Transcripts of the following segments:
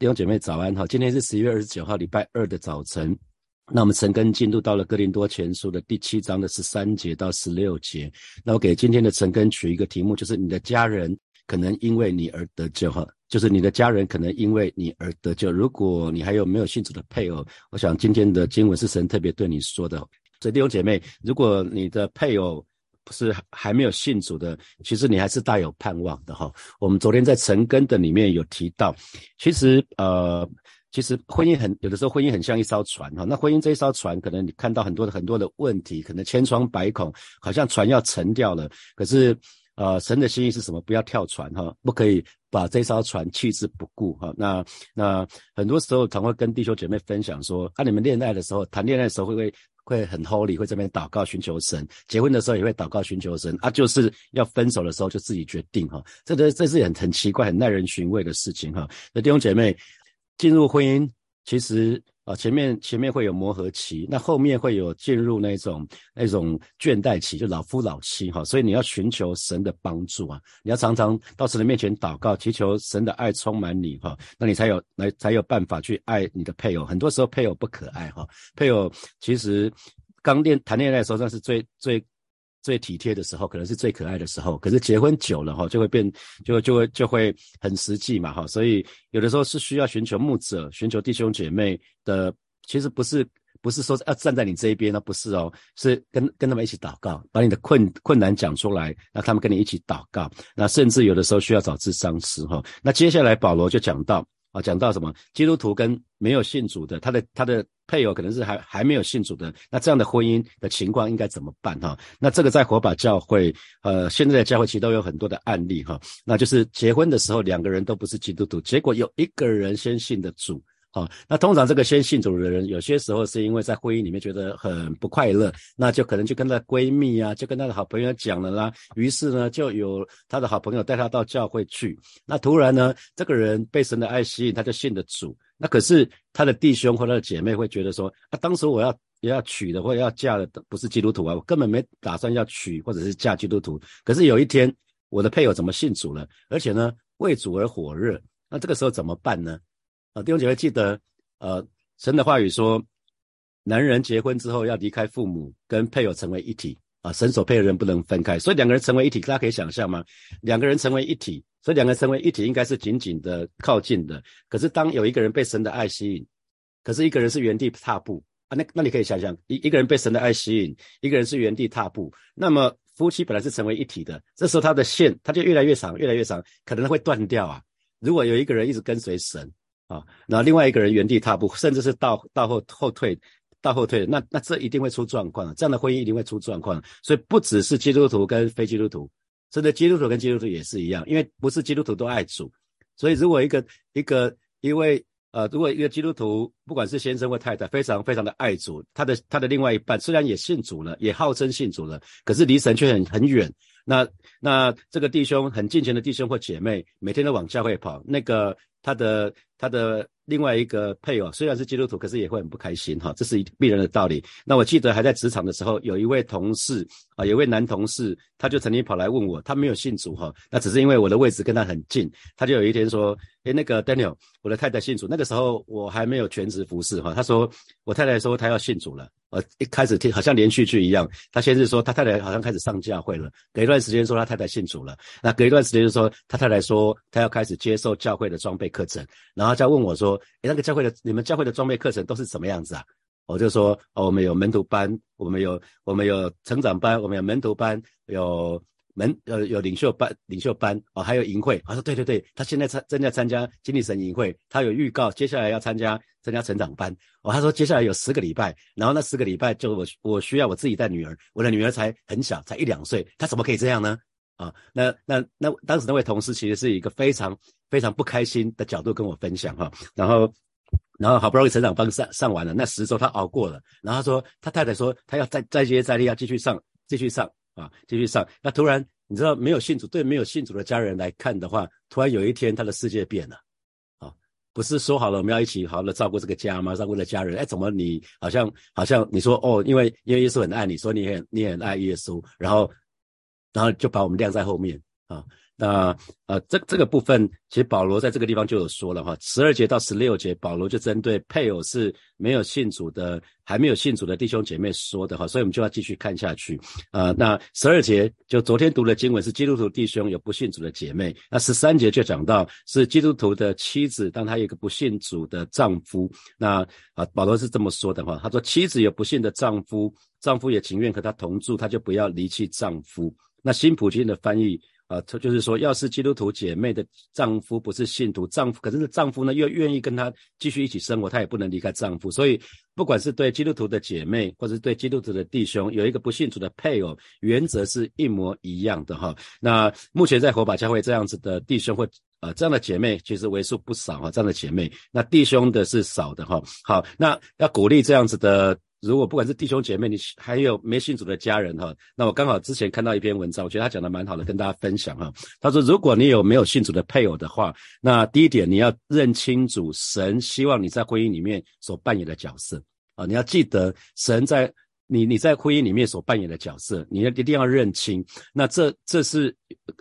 弟兄姐妹早安哈！今天是十一月二十九号，礼拜二的早晨。那我们晨更进入到了哥林多前书的第七章的十三节到十六节。那我给今天的晨更取一个题目，就是你的家人可能因为你而得救哈，就是你的家人可能因为你而得救。如果你还有没有信主的配偶，我想今天的经文是神特别对你说的。所以弟兄姐妹，如果你的配偶，不是还没有信主的，其实你还是大有盼望的哈。我们昨天在成根的里面有提到，其实呃，其实婚姻很有的时候婚姻很像一艘船哈。那婚姻这一艘船，可能你看到很多的很多的问题，可能千疮百孔，好像船要沉掉了。可是呃，神的心意是什么？不要跳船哈，不可以把这艘船弃之不顾哈。那那很多时候常会跟弟兄姐妹分享说，啊，你们恋爱的时候，谈恋爱的时候会不会？会很 holy，会这边祷告寻求神，结婚的时候也会祷告寻求神啊，就是要分手的时候就自己决定哈，这这这是很很奇怪、很耐人寻味的事情哈。那弟兄姐妹进入婚姻，其实。啊，前面前面会有磨合期，那后面会有进入那种那种倦怠期，就老夫老妻哈，所以你要寻求神的帮助啊，你要常常到神的面前祷告，祈求神的爱充满你哈，那你才有来才有办法去爱你的配偶。很多时候配偶不可爱哈，配偶其实刚恋谈恋爱的时候那是最最。最体贴的时候，可能是最可爱的时候。可是结婚久了哈，就会变，就就会就会很实际嘛哈。所以有的时候是需要寻求牧者，寻求弟兄姐妹的。其实不是不是说要站在你这一边，那不是哦，是跟跟他们一起祷告，把你的困困难讲出来，那他们跟你一起祷告。那甚至有的时候需要找智商师哈。那接下来保罗就讲到。啊，讲到什么基督徒跟没有信主的，他的他的配偶可能是还还没有信主的，那这样的婚姻的情况应该怎么办哈？那这个在火把教会，呃，现在的教会其实都有很多的案例哈，那就是结婚的时候两个人都不是基督徒，结果有一个人先信的主。好，那通常这个先信主的人，有些时候是因为在婚姻里面觉得很不快乐，那就可能就跟她闺蜜啊，就跟她的好朋友讲了啦。于是呢，就有她的好朋友带她到教会去。那突然呢，这个人被神的爱吸引，他就信的主。那可是他的弟兄或他的姐妹会觉得说，啊，当时我要也要娶的或要嫁的不是基督徒啊，我根本没打算要娶或者是嫁基督徒。可是有一天，我的配偶怎么信主了？而且呢，为主而火热。那这个时候怎么办呢？啊，弟兄姐妹记得，呃，神的话语说，男人结婚之后要离开父母，跟配偶成为一体啊，神所配的人不能分开，所以两个人成为一体，大家可以想象吗？两个人成为一体，所以两个人成为一体应该是紧紧的靠近的。可是当有一个人被神的爱吸引，可是一个人是原地踏步啊，那那你可以想象，一一个人被神的爱吸引，一个人是原地踏步，那么夫妻本来是成为一体的，这时候他的线他就越来越长，越来越长，可能会断掉啊。如果有一个人一直跟随神。啊，那另外一个人原地踏步，甚至是到到后后退，到后退，那那这一定会出状况，这样的婚姻一定会出状况。所以不只是基督徒跟非基督徒，甚至基督徒跟基督徒也是一样，因为不是基督徒都爱主，所以如果一个一个一位呃，如果一个基督徒不管是先生或太太，非常非常的爱主，他的他的另外一半虽然也信主了，也号称信主了，可是离神却很很远。那那这个弟兄很近前的弟兄或姐妹，每天都往教会跑，那个。他的他的另外一个配偶虽然是基督徒，可是也会很不开心哈，这是必然的道理。那我记得还在职场的时候，有一位同事啊，有位男同事，他就曾经跑来问我，他没有信主哈，那只是因为我的位置跟他很近，他就有一天说，诶，那个 Daniel，我的太太信主，那个时候我还没有全职服侍哈，他说我太太说她要信主了。呃，一开始听好像连续剧一样，他先是说他太太好像开始上教会了，隔一段时间说他太太信主了，那隔一段时间就说他太太说他要开始接受教会的装备课程，然后再问我说，诶，那个教会的你们教会的装备课程都是什么样子啊？我就说，哦，我们有门徒班，我们有我们有成长班，我们有门徒班，有。门呃有领袖班领袖班哦，还有营会。他说对对对，他现在参正在参加经历神营会，他有预告接下来要参加参加成长班哦。他说接下来有十个礼拜，然后那十个礼拜就我我需要我自己带女儿，我的女儿才很小，才一两岁，她怎么可以这样呢？啊，那那那当时那位同事其实是一个非常非常不开心的角度跟我分享哈，然后然后好不容易成长班上上完了，那十周他熬过了，然后他说他太太说他要再再接再厉，要继续上继续上。啊，继续上。那突然，你知道没有信主，对没有信主的家人来看的话，突然有一天他的世界变了。啊，不是说好了我们要一起好好的照顾这个家吗？照顾了家人，哎，怎么你好像好像你说哦，因为因为耶稣很爱你，说你很你很爱耶稣，然后然后就把我们晾在后面啊。那呃，这这个部分，其实保罗在这个地方就有说了哈，十二节到十六节，保罗就针对配偶是没有信主的，还没有信主的弟兄姐妹说的哈，所以我们就要继续看下去。呃，那十二节就昨天读的经文是基督徒弟兄有不信主的姐妹，那十三节就讲到是基督徒的妻子，当她有一个不信主的丈夫，那啊，保罗是这么说的哈，他说妻子有不信的丈夫，丈夫也情愿和她同住，他就不要离弃丈夫。那新普京的翻译。啊，就是说，要是基督徒姐妹的丈夫不是信徒，丈夫可是丈夫呢又愿意跟她继续一起生活，她也不能离开丈夫。所以，不管是对基督徒的姐妹，或者是对基督徒的弟兄，有一个不信主的配偶，原则是一模一样的哈。那目前在火把教会这样子的弟兄或呃这样的姐妹，其实为数不少哈。这样的姐妹，那弟兄的是少的哈。好，那要鼓励这样子的。如果不管是弟兄姐妹，你还有没信主的家人哈，那我刚好之前看到一篇文章，我觉得他讲的蛮好的，跟大家分享哈。他说，如果你有没有信主的配偶的话，那第一点你要认清楚神希望你在婚姻里面所扮演的角色啊，你要记得神在。你你在婚姻里面所扮演的角色，你要一定要认清。那这这是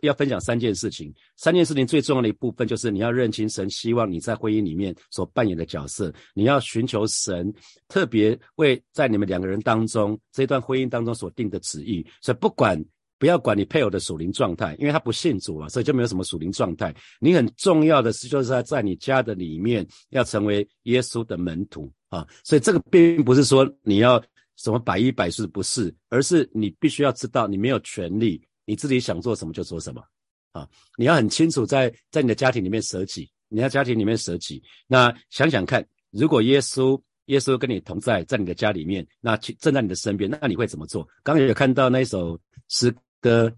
要分享三件事情，三件事情最重要的一部分就是你要认清神希望你在婚姻里面所扮演的角色。你要寻求神特别为在你们两个人当中这段婚姻当中所定的旨意。所以不管不要管你配偶的属灵状态，因为他不信主啊，所以就没有什么属灵状态。你很重要的是就是他在你家的里面要成为耶稣的门徒啊。所以这个并不是说你要。什么百依百顺不是，而是你必须要知道，你没有权利，你自己想做什么就做什么啊！你要很清楚，在在你的家庭里面舍己，你在家庭里面舍己。那想想看，如果耶稣耶稣跟你同在，在你的家里面，那正在你的身边，那你会怎么做？刚刚有看到那一首诗歌，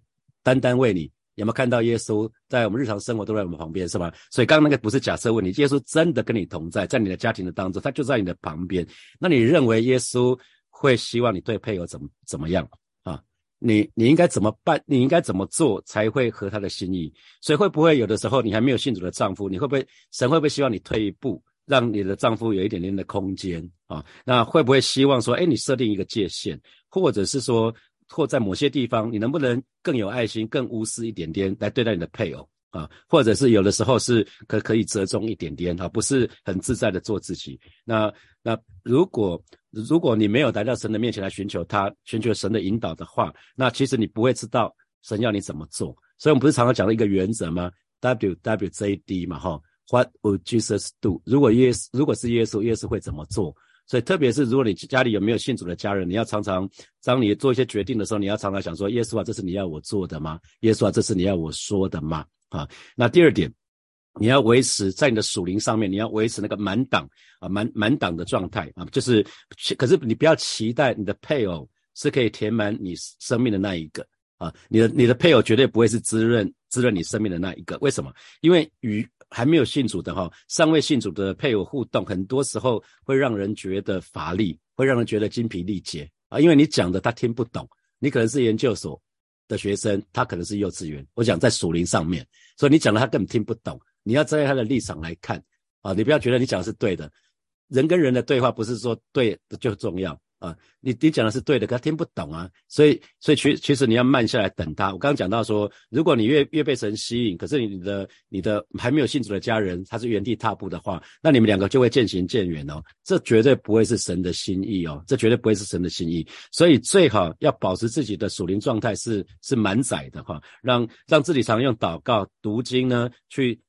单单为你，有没有看到耶稣在我们日常生活都在我们旁边，是吧？所以刚刚那个不是假设问题，耶稣真的跟你同在，在你的家庭的当中，他就在你的旁边。那你认为耶稣？会希望你对配偶怎么怎么样啊？你你应该怎么办？你应该怎么做才会合他的心意？所以会不会有的时候你还没有信主的丈夫，你会不会神会不会希望你退一步，让你的丈夫有一点点的空间啊？那会不会希望说，哎，你设定一个界限，或者是说，或在某些地方，你能不能更有爱心、更无私一点点来对待你的配偶？啊，或者是有的时候是可可以折中一点点啊，不是很自在的做自己。那那如果如果你没有来到神的面前来寻求他，寻求神的引导的话，那其实你不会知道神要你怎么做。所以我们不是常常讲的一个原则吗？W W J D 嘛，哈，What would Jesus do？如果耶稣如果是耶稣，耶稣会怎么做？所以特别是如果你家里有没有信主的家人，你要常常当你做一些决定的时候，你要常常想说：耶稣啊，这是你要我做的吗？耶稣啊，这是你要我说的吗？啊，那第二点，你要维持在你的属灵上面，你要维持那个满档啊，满满档的状态啊，就是，可是你不要期待你的配偶是可以填满你生命的那一个啊，你的你的配偶绝对不会是滋润滋润你生命的那一个，为什么？因为与还没有信主的哈，尚未信主的配偶互动，很多时候会让人觉得乏力，会让人觉得精疲力竭啊，因为你讲的他听不懂，你可能是研究所。的学生，他可能是幼稚园。我讲在属灵上面，所以你讲的他根本听不懂。你要站在他的立场来看啊，你不要觉得你讲的是对的。人跟人的对话不是说对就重要。啊，你你讲的是对的，可他听不懂啊，所以所以其其实你要慢下来等他。我刚刚讲到说，如果你越越被神吸引，可是你的你的还没有信主的家人，他是原地踏步的话，那你们两个就会渐行渐远哦。这绝对不会是神的心意哦，这绝对不会是神的心意。所以最好要保持自己的属灵状态是是满载的哈，让让自己常用祷告、读经呢去。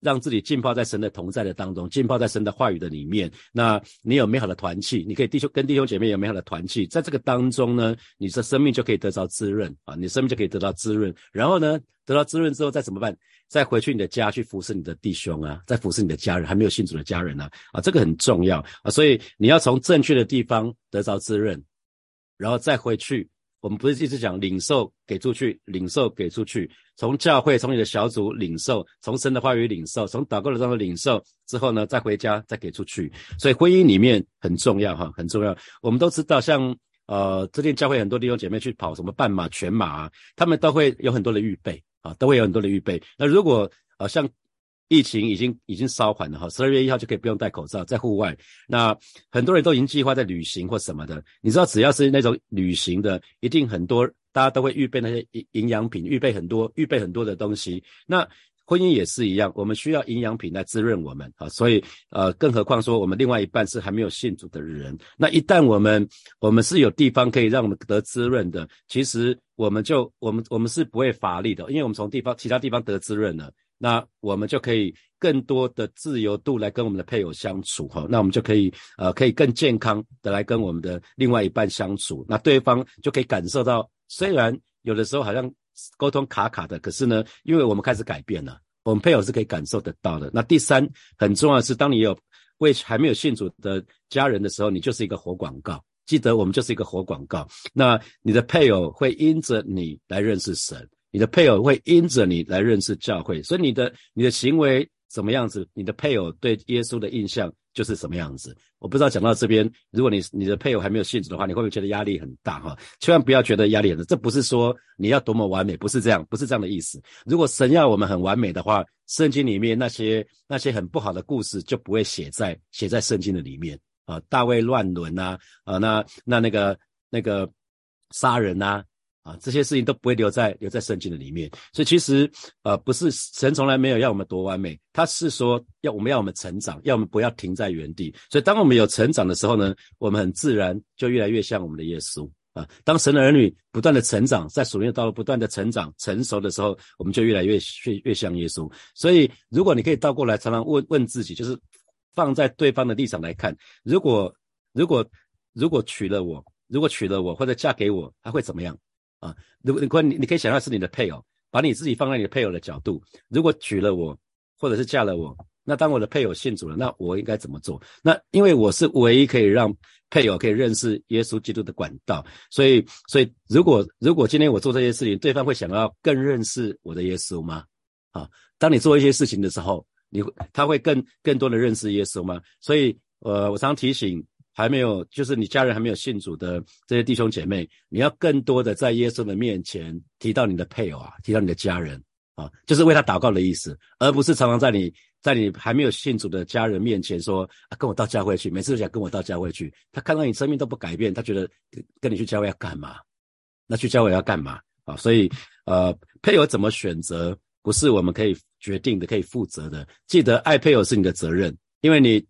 让自己浸泡在神的同在的当中，浸泡在神的话语的里面。那你有美好的团契，你可以弟兄跟弟兄姐妹有美好的团契，在这个当中呢，你的生命就可以得到滋润啊，你生命就可以得到滋润。然后呢，得到滋润之后再怎么办？再回去你的家去服侍你的弟兄啊，再服侍你的家人，还没有信主的家人呢啊，这个很重要啊。所以你要从正确的地方得到滋润，然后再回去。我们不是一直讲领受给出去，领受给出去，从教会从你的小组领受，从神的话语领受，从祷告的当中领受之后呢，再回家再给出去。所以婚姻里面很重要哈，很重要。我们都知道，像呃，最近教会很多弟兄姐妹去跑什么半马、全马啊，他们都会有很多的预备啊，都会有很多的预备。那如果呃像。疫情已经已经稍缓了哈，十二月一号就可以不用戴口罩在户外。那很多人都已经计划在旅行或什么的，你知道，只要是那种旅行的，一定很多大家都会预备那些营营养品，预备很多，预备很多的东西。那婚姻也是一样，我们需要营养品来滋润我们啊。所以呃，更何况说我们另外一半是还没有信主的人，那一旦我们我们是有地方可以让我们得滋润的，其实我们就我们我们是不会乏力的，因为我们从地方其他地方得滋润了。那我们就可以更多的自由度来跟我们的配偶相处哈，那我们就可以呃可以更健康的来跟我们的另外一半相处，那对方就可以感受到，虽然有的时候好像沟通卡卡的，可是呢，因为我们开始改变了，我们配偶是可以感受得到的。那第三很重要是，当你有为还没有信主的家人的时候，你就是一个活广告，记得我们就是一个活广告，那你的配偶会因着你来认识神。你的配偶会因着你来认识教会，所以你的你的行为怎么样子，你的配偶对耶稣的印象就是什么样子。我不知道讲到这边，如果你你的配偶还没有信主的话，你会不会觉得压力很大？哈，千万不要觉得压力很大。这不是说你要多么完美，不是这样，不是这样的意思。如果神要我们很完美的话，圣经里面那些那些很不好的故事就不会写在写在圣经的里面啊。大卫乱伦呐，啊，那那那个那个杀人呐。啊，啊这些事情都不会留在留在圣经的里面，所以其实呃不是神从来没有要我们多完美，他是说要我们要我们成长，要我们不要停在原地。所以当我们有成长的时候呢，我们很自然就越来越像我们的耶稣啊。当神的儿女不断的成长，在属灵的道路不断的成长成熟的时候，我们就越来越越越像耶稣。所以如果你可以倒过来常常问问自己，就是放在对方的立场来看，如果如果如果娶了我，如果娶了我或者嫁给我，他会怎么样？啊，如果你你，你可以想象是你的配偶，把你自己放在你的配偶的角度，如果娶了我，或者是嫁了我，那当我的配偶信主了，那我应该怎么做？那因为我是唯一可以让配偶可以认识耶稣基督的管道，所以，所以如果如果今天我做这些事情，对方会想要更认识我的耶稣吗？啊，当你做一些事情的时候，你他会更更多的认识耶稣吗？所以，呃，我常提醒。还没有，就是你家人还没有信主的这些弟兄姐妹，你要更多的在耶稣的面前提到你的配偶啊，提到你的家人啊，就是为他祷告的意思，而不是常常在你在你还没有信主的家人面前说啊，跟我到教会去，每次都想跟我到教会去。他看到你生命都不改变，他觉得跟你去教会要干嘛？那去教会要干嘛啊？所以呃，配偶怎么选择，不是我们可以决定的，可以负责的。记得爱配偶是你的责任，因为你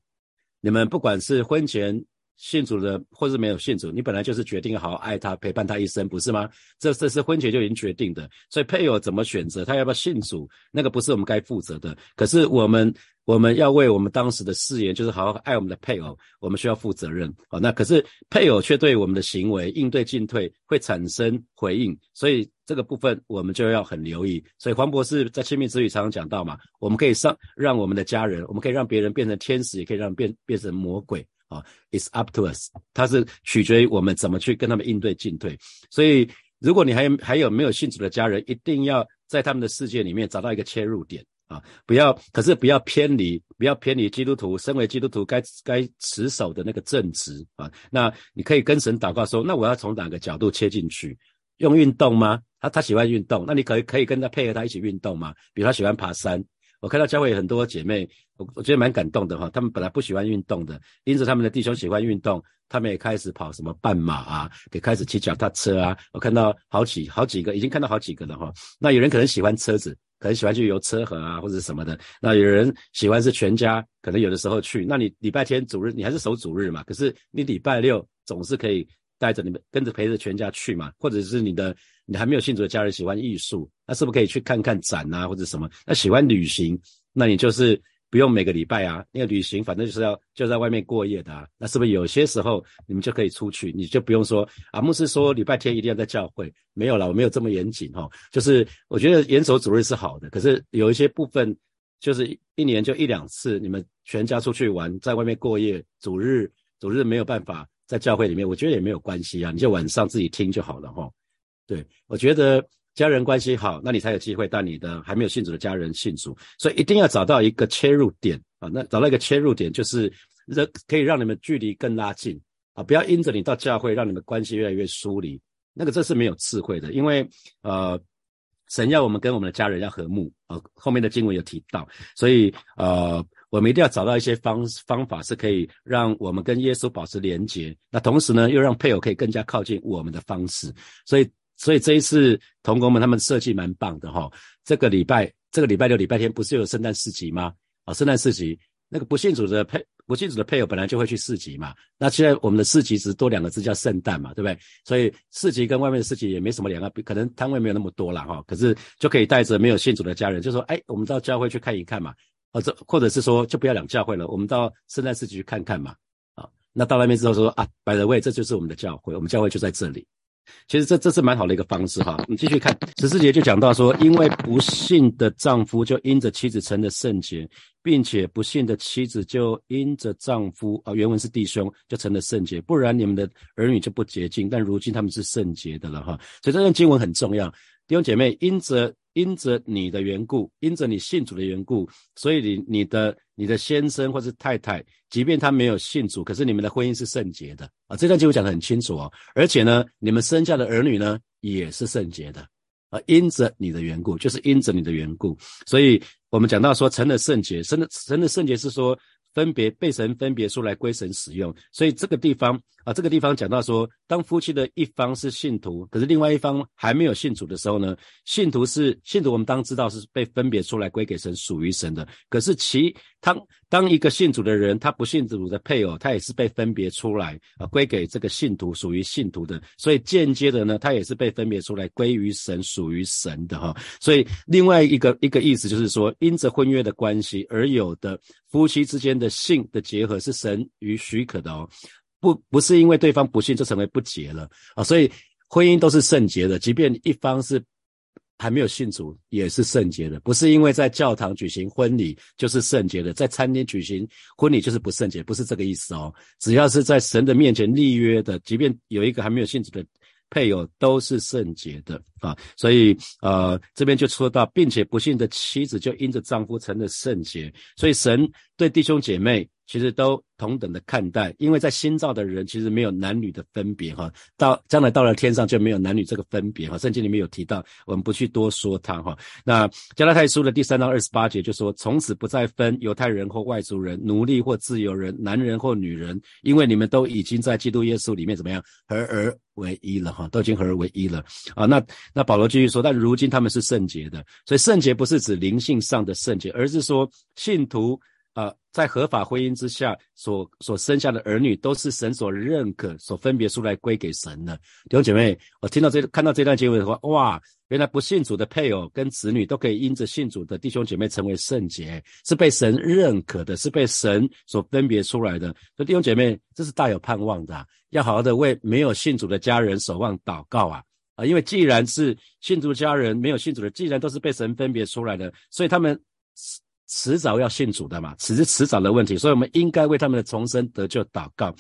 你们不管是婚前。信主的，或是没有信主，你本来就是决定好好爱他，陪伴他一生，不是吗？这这是婚前就已经决定的，所以配偶怎么选择，他要不要信主，那个不是我们该负责的。可是我们。我们要为我们当时的誓言，就是好好爱我们的配偶，我们需要负责任。好，那可是配偶却对我们的行为应对进退会产生回应，所以这个部分我们就要很留意。所以黄博士在亲密之语常常讲到嘛，我们可以上让我们的家人，我们可以让别人变成天使，也可以让变变成魔鬼啊。It's up to us，它是取决于我们怎么去跟他们应对进退。所以如果你还有还有没有信主的家人，一定要在他们的世界里面找到一个切入点。啊，不要，可是不要偏离，不要偏离基督徒身为基督徒该该持守的那个正直啊。那你可以跟神祷告说，那我要从哪个角度切进去？用运动吗？他他喜欢运动，那你可以可以跟他配合他一起运动吗？比如他喜欢爬山，我看到教会很多姐妹，我我觉得蛮感动的哈。他们本来不喜欢运动的，因此他们的弟兄喜欢运动，他们也开始跑什么半马啊，也开始骑脚踏车啊。我看到好几好几个，已经看到好几个了哈。那有人可能喜欢车子。可能喜欢去游车河啊，或者什么的。那有人喜欢是全家，可能有的时候去。那你礼拜天主日你还是守主日嘛？可是你礼拜六总是可以带着你们跟着陪着全家去嘛？或者是你的你还没有信主的家人喜欢艺术，那是不是可以去看看展啊，或者什么？那喜欢旅行，那你就是。不用每个礼拜啊，那个旅行反正就是要就在外面过夜的啊。那是不是有些时候你们就可以出去？你就不用说啊，牧师说礼拜天一定要在教会，没有了，我没有这么严谨哈。就是我觉得严守主日是好的，可是有一些部分就是一年就一两次，你们全家出去玩，在外面过夜，主日主日没有办法在教会里面，我觉得也没有关系啊，你就晚上自己听就好了哈。对我觉得。家人关系好，那你才有机会带你的还没有信主的家人信主，所以一定要找到一个切入点啊。那找到一个切入点，就是这可以让你们距离更拉近啊。不要因着你到教会，让你们关系越来越疏离，那个这是没有智慧的。因为呃，神要我们跟我们的家人要和睦啊。后面的经文有提到，所以呃，我们一定要找到一些方方法，是可以让我们跟耶稣保持连结，那同时呢，又让配偶可以更加靠近我们的方式。所以。所以这一次童工们他们设计蛮棒的哈。这个礼拜，这个礼拜六、礼拜天不是有圣诞市集吗？啊，圣诞市集那个不信主的配不信主的配偶本来就会去市集嘛。那现在我们的市集只多两个字叫圣诞嘛，对不对？所以市集跟外面的市集也没什么两个，可能摊位没有那么多了哈。可是就可以带着没有信主的家人，就说哎，我们到教会去看一看嘛。啊，这或者是说就不要两教会了，我们到圣诞市集去看看嘛。啊，那到那边之后说啊，百德位这就是我们的教会，我们教会就在这里。其实这这是蛮好的一个方式哈。你继续看十四节就讲到说，因为不幸的丈夫就因着妻子成了圣洁，并且不幸的妻子就因着丈夫啊，原文是弟兄就成了圣洁，不然你们的儿女就不洁净。但如今他们是圣洁的了哈。所以这段经文很重要，弟兄姐妹，因着。因着你的缘故，因着你信主的缘故，所以你你的你的先生或是太太，即便他没有信主，可是你们的婚姻是圣洁的啊。这段经文讲得很清楚哦。而且呢，你们生下的儿女呢也是圣洁的啊。因着你的缘故，就是因着你的缘故，所以我们讲到说成了圣洁，神的神的圣洁是说。分别被神分别出来归神使用，所以这个地方啊，这个地方讲到说，当夫妻的一方是信徒，可是另外一方还没有信主的时候呢，信徒是信徒，我们当知道是被分别出来归给神，属于神的。可是其当当一个信主的人，他不信主的配偶，他也是被分别出来啊，归给这个信徒，属于信徒的。所以间接的呢，他也是被分别出来归于神，属于神的哈。所以另外一个一个意思就是说，因着婚约的关系而有的夫妻之间。的性的结合是神与许可的哦，不不是因为对方不信就成为不洁了啊，所以婚姻都是圣洁的，即便一方是还没有信主也是圣洁的，不是因为在教堂举行婚礼就是圣洁的，在餐厅举行婚礼就是不圣洁，不是这个意思哦，只要是在神的面前立约的，即便有一个还没有信主的。配偶都是圣洁的啊，所以呃这边就说到，并且不幸的妻子就因着丈夫成了圣洁，所以神对弟兄姐妹。其实都同等的看待，因为在新造的人其实没有男女的分别哈，到将来到了天上就没有男女这个分别哈。圣经里面有提到，我们不去多说它哈。那加拉太书的第三章二十八节就说，从此不再分犹太人或外族人，奴隶或自由人，男人或女人，因为你们都已经在基督耶稣里面怎么样合而为一了哈，都已经合而为一了啊。那那保罗继续说，但如今他们是圣洁的，所以圣洁不是指灵性上的圣洁，而是说信徒。呃，在合法婚姻之下所所生下的儿女，都是神所认可、所分别出来归给神的弟兄姐妹。我听到这看到这段经文的话，哇，原来不信主的配偶跟子女都可以因着信主的弟兄姐妹成为圣洁，是被神认可的，是被神所分别出来的。所以弟兄姐妹，这是大有盼望的，要好好的为没有信主的家人守望祷告啊啊！因为既然是信主家人，没有信主的，既然都是被神分别出来的，所以他们。迟早要信主的嘛，只是迟早的问题，所以我们应该为他们的重生得救祷告，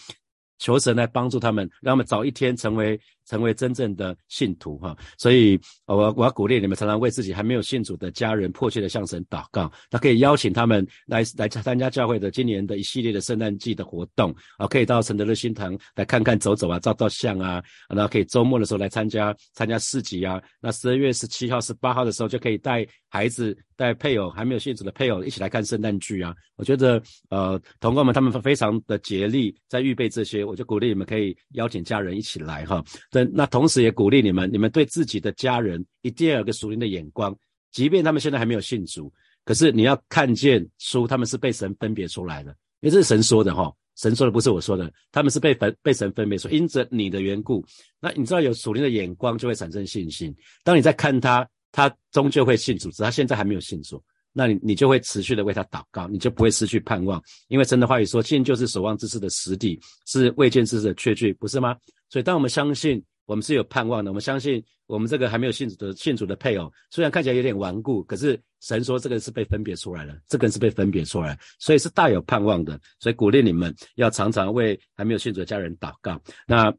求神来帮助他们，让他们早一天成为。成为真正的信徒哈，所以我我要鼓励你们，常常为自己还没有信主的家人迫切的向神祷告。那可以邀请他们来来参加教会的今年的一系列的圣诞季的活动啊，可以到承德乐新堂来看看走走啊，照照相啊，然后可以周末的时候来参加参加市集啊。那十二月十七号、十八号的时候就可以带孩子、带配偶还没有信主的配偶一起来看圣诞剧啊。我觉得呃，同工们他们非常的竭力在预备这些，我就鼓励你们可以邀请家人一起来哈。那同时也鼓励你们，你们对自己的家人一定要有个属灵的眼光，即便他们现在还没有信主，可是你要看见书，他们是被神分别出来的，因为这是神说的哈，神说的不是我说的，他们是被分被神分别出，因着你的缘故，那你知道有属灵的眼光就会产生信心，当你在看他，他终究会信主，只他现在还没有信主，那你你就会持续的为他祷告，你就不会失去盼望，因为神的话语说，信就是守望之事的实底，是未见之事的确据，不是吗？所以当我们相信。我们是有盼望的，我们相信我们这个还没有信主的信主的配偶，虽然看起来有点顽固，可是神说这个是被分别出来了，这个人是被分别出来，所以是大有盼望的。所以鼓励你们要常常为还没有信主的家人祷告。那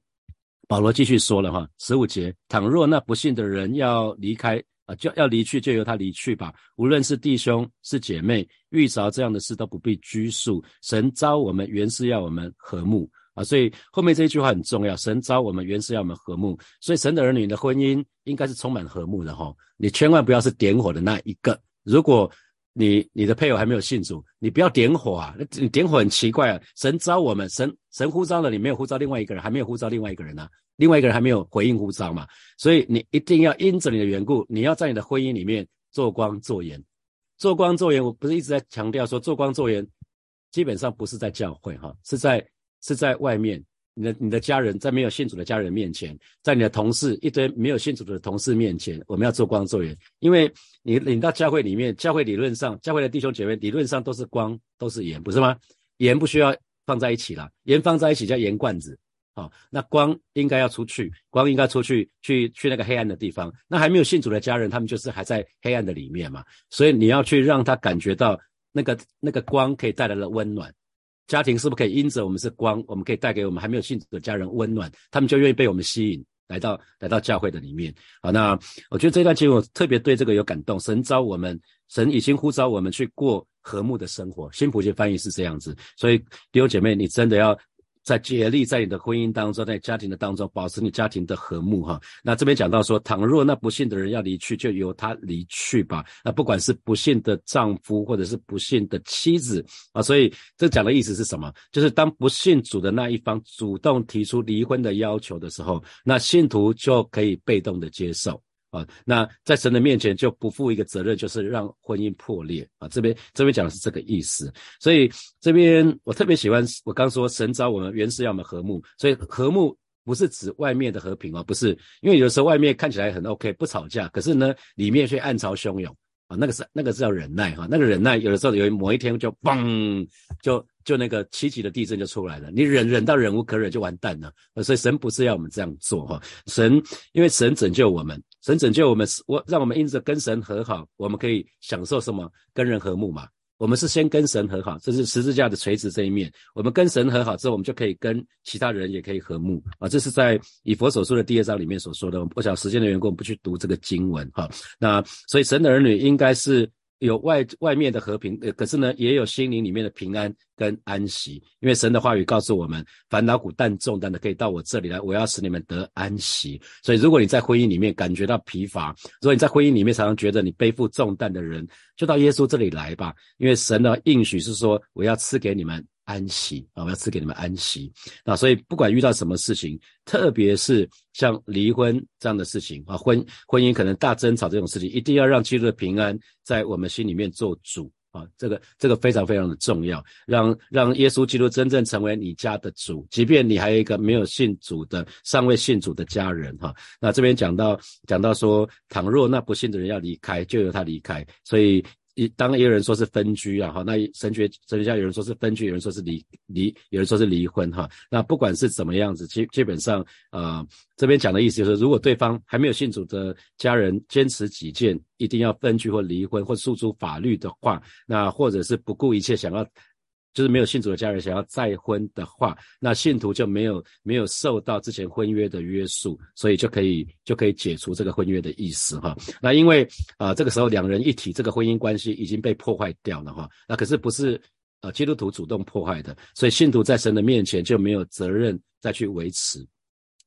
保罗继续说了哈，十五节，倘若那不信的人要离开啊，就要离去，就由他离去吧。无论是弟兄是姐妹，遇着这样的事都不必拘束。神招我们原是要我们和睦。啊，所以后面这一句话很重要。神招我们原是要我们和睦，所以神的儿女的婚姻应该是充满和睦的哈。你千万不要是点火的那一个。如果你你的配偶还没有信主，你不要点火啊！你点火很奇怪啊！神招我们，神神呼召了你，没有呼召另外一个人，还没有呼召另外一个人呢，另外一个人还没有回应呼召嘛，所以你一定要因着你的缘故，你要在你的婚姻里面做光做盐，做光做盐。我不是一直在强调说做光做盐，基本上不是在教会哈，是在是在外面。你的你的家人，在没有信主的家人面前，在你的同事一堆没有信主的同事面前，我们要做光做盐，因为你领到教会里面，教会理论上，教会的弟兄姐妹理论上都是光，都是盐，不是吗？盐不需要放在一起了，盐放在一起叫盐罐子，好，那光应该要出去，光应该出去，去去那个黑暗的地方。那还没有信主的家人，他们就是还在黑暗的里面嘛，所以你要去让他感觉到那个那个光可以带来的温暖。家庭是不是可以因着我们是光，我们可以带给我们还没有信主的家人温暖，他们就愿意被我们吸引来到来到教会的里面。好，那我觉得这段经文我特别对这个有感动。神召我们，神已经呼召我们去过和睦的生活。新普界翻译是这样子，所以弟兄姐妹，你真的要。在竭力在你的婚姻当中，在家庭的当中保持你家庭的和睦哈。那这边讲到说，倘若那不幸的人要离去，就由他离去吧。那不管是不幸的丈夫或者是不幸的妻子啊，所以这讲的意思是什么？就是当不信主的那一方主动提出离婚的要求的时候，那信徒就可以被动的接受。啊，那在神的面前就不负一个责任，就是让婚姻破裂啊。这边这边讲的是这个意思，所以这边我特别喜欢，我刚说神找我们原是要我们和睦，所以和睦不是指外面的和平哦，不是，因为有时候外面看起来很 OK，不吵架，可是呢里面却暗潮汹涌啊，那个是那个是要忍耐哈，那个忍耐有的时候有某一天就嘣就。就那个七级的地震就出来了，你忍忍到忍无可忍就完蛋了。所以神不是要我们这样做哈，神因为神拯救我们，神拯救我们，我让我们因着跟神和好，我们可以享受什么？跟人和睦嘛。我们是先跟神和好，这是十字架的垂直这一面。我们跟神和好之后，我们就可以跟其他人也可以和睦啊。这是在以佛所说的第二章里面所说的。我想时间的缘故，我们不去读这个经文哈。那所以神的儿女应该是。有外外面的和平，呃，可是呢，也有心灵里面的平安跟安息。因为神的话语告诉我们，烦恼苦担重担的可以到我这里来，我要使你们得安息。所以，如果你在婚姻里面感觉到疲乏，如果你在婚姻里面常常觉得你背负重担的人，就到耶稣这里来吧。因为神的应许是说，我要赐给你们。安息啊！我要赐给你们安息。那所以不管遇到什么事情，特别是像离婚这样的事情啊，婚婚姻可能大争吵这种事情，一定要让基督的平安在我们心里面做主啊！这个这个非常非常的重要，让让耶稣基督真正成为你家的主，即便你还有一个没有信主的、尚未信主的家人哈。那这边讲到讲到说，倘若那不信的人要离开，就由他离开。所以。一当也有人说是分居啊，哈，那神学神学家有人说是分居，有人说是离离，有人说是离婚哈。那不管是怎么样子，基基本上，呃，这边讲的意思就是，如果对方还没有信主的家人坚持己见，一定要分居或离婚或诉诸法律的话，那或者是不顾一切想要。就是没有信主的家人想要再婚的话，那信徒就没有没有受到之前婚约的约束，所以就可以就可以解除这个婚约的意思哈。那因为啊这个时候两人一体，这个婚姻关系已经被破坏掉了哈。那可是不是呃基督徒主动破坏的，所以信徒在神的面前就没有责任再去维持。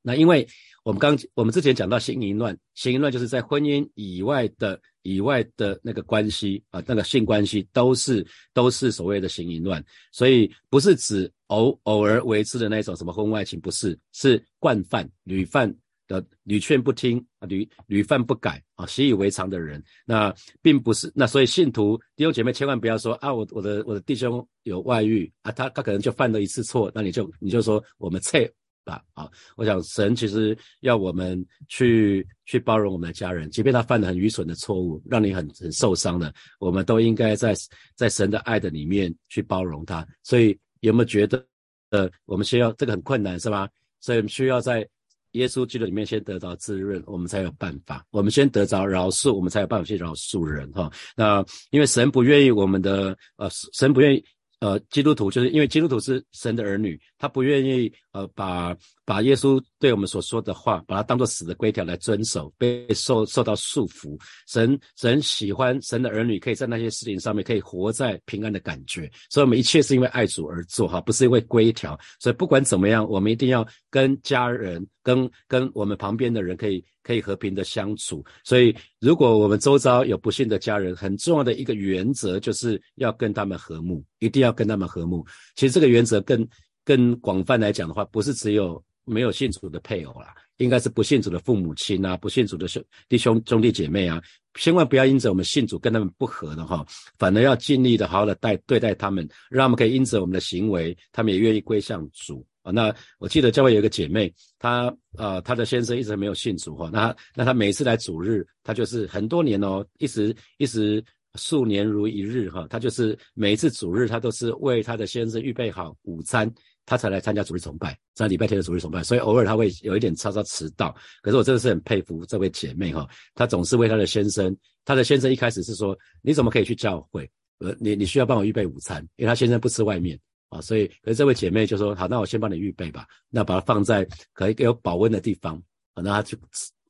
那因为我们刚我们之前讲到性淫乱，性淫乱就是在婚姻以外的。以外的那个关系啊，那个性关系都是都是所谓的性淫乱，所以不是指偶偶尔为之的那种什么婚外情，不是，是惯犯屡犯的屡劝不听啊，屡屡犯不改啊，习以为常的人，那并不是那所以信徒弟兄姐妹千万不要说啊，我我的我的弟兄有外遇啊，他他可能就犯了一次错，那你就你就说我们撤。吧，啊，我想神其实要我们去去包容我们的家人，即便他犯了很愚蠢的错误，让你很很受伤的，我们都应该在在神的爱的里面去包容他。所以有没有觉得，呃，我们需要这个很困难是吧？所以我们需要在耶稣基督里面先得到滋润，我们才有办法。我们先得着饶恕，我们才有办法去饶恕人哈。那因为神不愿意我们的，呃，神不愿意。呃，基督徒就是因为基督徒是神的儿女，他不愿意呃，把把耶稣对我们所说的话，把它当做死的规条来遵守，被受受到束缚。神神喜欢神的儿女可以在那些事情上面可以活在平安的感觉，所以我们一切是因为爱主而做哈，不是因为规条。所以不管怎么样，我们一定要跟家人、跟跟我们旁边的人可以可以和平的相处。所以如果我们周遭有不幸的家人，很重要的一个原则就是要跟他们和睦，一定要跟他们和睦。其实这个原则更。更广泛来讲的话，不是只有没有信主的配偶啦，应该是不信主的父母亲啊，不信主的兄弟兄兄弟姐妹啊，千万不要因着我们信主跟他们不和的哈，反而要尽力的好好的待对待他们，让他们可以因着我们的行为，他们也愿意归向主啊。那我记得教会有一个姐妹，她呃她的先生一直没有信主哈，那那她每一次来主日，她就是很多年哦，一直一直数年如一日哈，她就是每一次主日，她都是为她的先生预备好午餐。他才来参加主日崇拜，在礼拜天的主日崇拜，所以偶尔他会有一点稍稍迟到。可是我真的是很佩服这位姐妹哈，她总是为她的先生，她的先生一开始是说，你怎么可以去教会？呃，你你需要帮我预备午餐，因为她先生不吃外面啊，所以可是这位姐妹就说，好，那我先帮你预备吧，那把它放在可以有保温的地方啊，那她就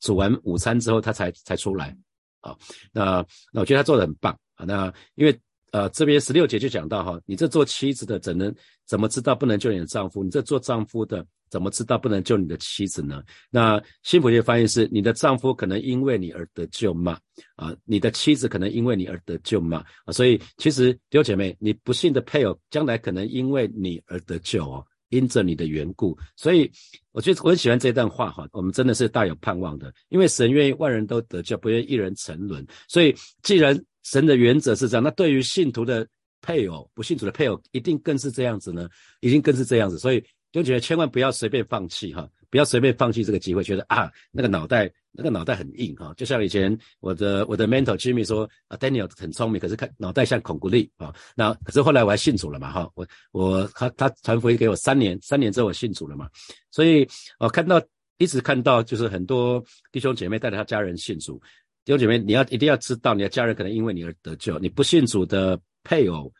煮完午餐之后，她才才出来啊。那那我觉得她做的很棒啊，那因为。呃，这边十六节就讲到哈，你这做妻子的怎能怎么知道不能救你的丈夫？你这做丈夫的怎么知道不能救你的妻子呢？那新普学翻译是：你的丈夫可能因为你而得救吗？啊，你的妻子可能因为你而得救吗？啊，所以其实弟兄姐妹，你不幸的配偶将来可能因为你而得救哦，因着你的缘故。所以我觉得我很喜欢这段话哈，我们真的是大有盼望的，因为神愿意万人都得救，不愿意一人沉沦。所以既然神的原则是这样，那对于信徒的配偶，不信主的配偶，一定更是这样子呢？一定更是这样子，所以就觉得千万不要随便放弃哈，不要随便放弃这个机会，觉得啊，那个脑袋那个脑袋很硬哈，就像以前我的我的 mentor Jimmy 说啊，Daniel 很聪明，可是看脑袋像孔古力啊，那可是后来我还信主了嘛哈，我我他他传福音给我三年，三年之后我信主了嘛，所以我看到一直看到就是很多弟兄姐妹带着他家人信主。弟兄姐妹，你要一定要知道，你的家人可能因为你而得救。你不信主的配偶，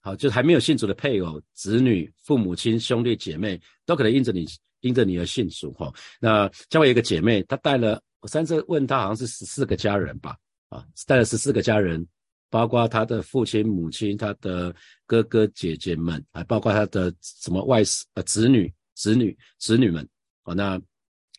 好，就是还没有信主的配偶、子女、父母亲、兄弟姐妹，都可能因着你，因着你而信主。哈，那教会有一个姐妹，她带了，我上次问她，好像是十四个家人吧，啊，带了十四个家人，包括她的父亲、母亲、她的哥哥姐姐们，还包括她的什么外甥、呃子女、子女、子女们。哦，那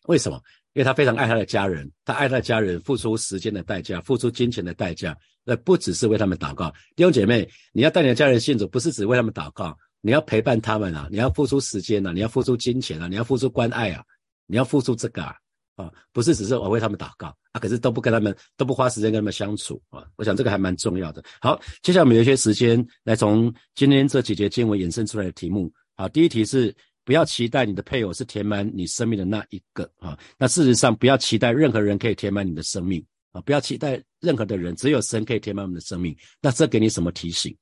为什么？因为他非常爱他的家人，他爱他的家人，付出时间的代价，付出金钱的代价，那不只是为他们祷告。弟兄姐妹，你要带你的家人信主，不是只为他们祷告，你要陪伴他们啊，你要付出时间啊，你要付出金钱啊，你要付出关爱啊，你要付出这个啊，啊，不是只是我为他们祷告啊，可是都不跟他们，都不花时间跟他们相处啊。我想这个还蛮重要的。好，接下来我们有一些时间来从今天这几节经文衍生出来的题目。好，第一题是。不要期待你的配偶是填满你生命的那一个啊，那事实上不要期待任何人可以填满你的生命啊，不要期待任何的人，只有神可以填满我们的生命。那这给你什么提醒？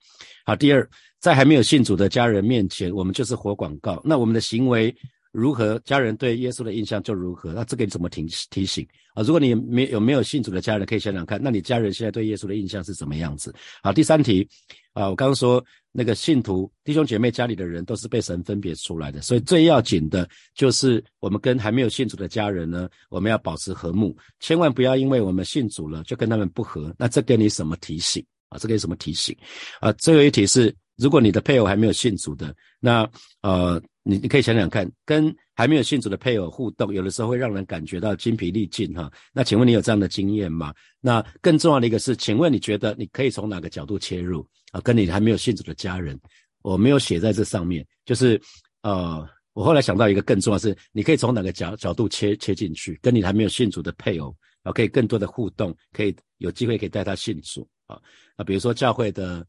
好，第二，在还没有信主的家人面前，我们就是活广告。那我们的行为如何，家人对耶稣的印象就如何。那这给你怎么提提醒啊？如果你没有没有信主的家人，可以想想看，那你家人现在对耶稣的印象是怎么样子？好，第三题啊，我刚刚说。那个信徒弟兄姐妹家里的人都是被神分别出来的，所以最要紧的就是我们跟还没有信主的家人呢，我们要保持和睦，千万不要因为我们信主了就跟他们不和。那这给你什么提醒啊？这给什么提醒啊？最后一题是，如果你的配偶还没有信主的，那呃，你你可以想想看，跟还没有信主的配偶互动，有的时候会让人感觉到精疲力尽哈。那请问你有这样的经验吗？那更重要的一个是，请问你觉得你可以从哪个角度切入？啊，跟你还没有信主的家人，我没有写在这上面。就是，呃，我后来想到一个更重要是，你可以从哪个角角度切切进去，跟你还没有信主的配偶啊，可以更多的互动，可以有机会可以带他信主啊。那比如说教会的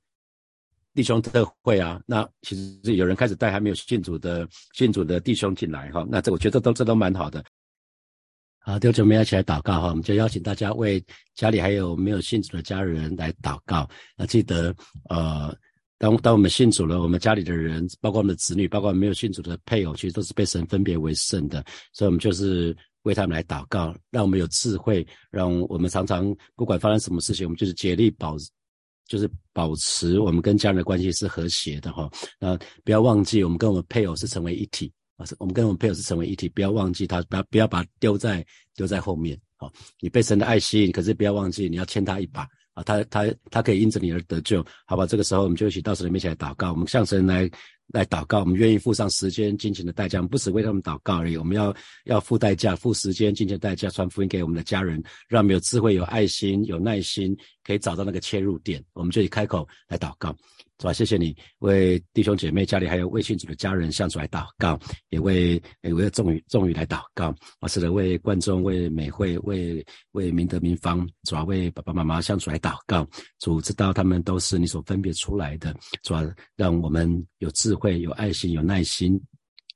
弟兄特会啊，那其实是有人开始带还没有信主的信主的弟兄进来哈，那这我觉得都这都蛮好的。好，弟兄姊妹一起来祷告哈，我们就邀请大家为家里还有没有信主的家人来祷告。那记得，呃，当当我们信主了，我们家里的人，包括我们的子女，包括没有信主的配偶，其实都是被神分别为圣的。所以，我们就是为他们来祷告，让我们有智慧，让我们常常不管发生什么事情，我们就是竭力保，就是保持我们跟家人的关系是和谐的哈。那不要忘记，我们跟我们配偶是成为一体。啊，是我们跟我们配偶是成为一体，不要忘记他，不要不要把丢在丢在后面。好，你被神的爱吸引，可是不要忘记你要牵他一把啊，他他他可以因着你而得救，好吧？这个时候我们就一起到神的面前来祷告，我们向神来。来祷告，我们愿意付上时间、金钱的代价，我们不只为他们祷告而已。我们要要付代价，付时间、金钱代价，传福音给我们的家人，让我们有智慧、有爱心、有耐心，可以找到那个切入点。我们就以开口来祷告。是吧？谢谢你为弟兄姐妹家里还有为信主的家人向主来祷告，也为也为众宇众宇来祷告。我，是的，为观众、为美会、为为明德民方，主要为爸爸妈妈向主来祷告。主知道他们都是你所分别出来的，主要让我们有智慧、有爱心、有耐心。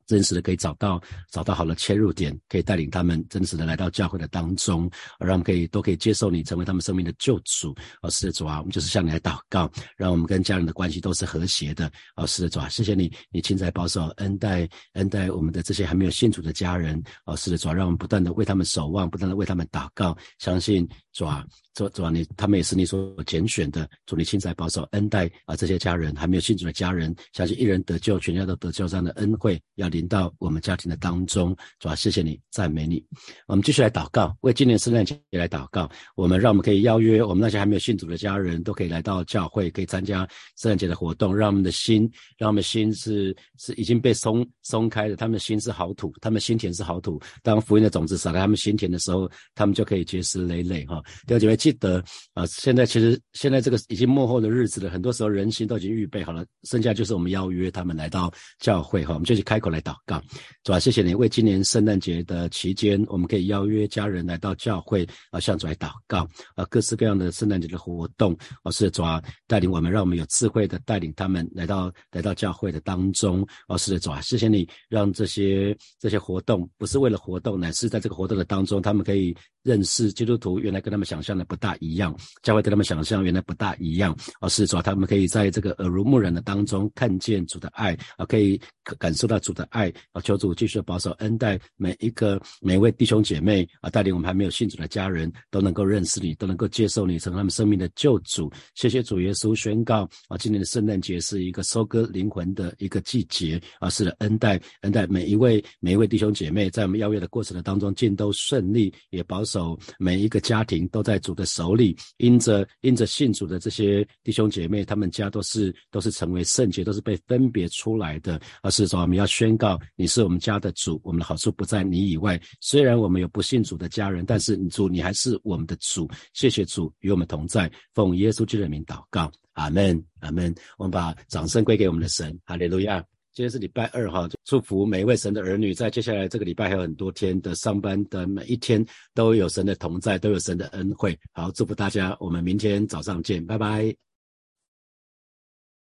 真实的可以找到找到好的切入点，可以带领他们真实的来到教会的当中，而让我们可以都可以接受你，成为他们生命的救主。哦，是的主啊，我们就是向你来祷告，让我们跟家人的关系都是和谐的。哦，是的主啊，谢谢你，你亲自保守恩待恩待我们的这些还没有信主的家人。哦，是的主啊，让我们不断的为他们守望，不断的为他们祷告，相信主啊。主主啊，你他们也是你所拣选的，主你亲自保守恩待啊这些家人还没有信主的家人，相信一人得救，全家都得救这样的恩惠要临到我们家庭的当中。主啊，谢谢你，赞美你。我们继续来祷告，为今年圣诞节来祷告。我们让我们可以邀约我们那些还没有信主的家人都可以来到教会，可以参加圣诞节的活动，让我们的心，让我们心是是已经被松松开的，他们的心是好土，他们心田是好土。当福音的种子撒在他们心田的时候，他们就可以结实累累哈。第二姐妹。记得啊，现在其实现在这个已经幕后的日子了，很多时候人心都已经预备好了，剩下就是我们邀约他们来到教会哈，我们就去开口来祷告，主啊，谢谢你为今年圣诞节的期间，我们可以邀约家人来到教会啊，向主来祷告啊，各式各样的圣诞节的活动啊，是主啊带领我们，让我们有智慧的带领他们来到来到教会的当中啊，是的主啊，谢谢你让这些这些活动不是为了活动，乃是在这个活动的当中，他们可以认识基督徒原来跟他们想象的不。大一样，教会跟他们想象原来不大一样，而是说他们可以在这个耳濡目染的当中看见主的爱啊，可以感受到主的爱啊。求主继续保守恩待每一个每一位弟兄姐妹啊，带领我们还没有信主的家人都能够认识你，都能够接受你成为他们生命的救主。谢谢主耶稣宣告啊，今年的圣诞节是一个收割灵魂的一个季节啊，是的恩待恩待每一位每一位弟兄姐妹，在我们邀约的过程的当中尽都顺利，也保守每一个家庭都在主的。手里因着因着信主的这些弟兄姐妹，他们家都是都是成为圣洁，都是被分别出来的。而是说，我们要宣告，你是我们家的主，我们的好处不在你以外。虽然我们有不信主的家人，但是主，你还是我们的主。谢谢主与我们同在，奉耶稣基督的名祷告，阿门，阿门。我们把掌声归给我们的神，哈利路亚。今天是礼拜二哈，祝福每一位神的儿女，在接下来这个礼拜还有很多天的上班的每一天，都有神的同在，都有神的恩惠。好，祝福大家，我们明天早上见，拜拜。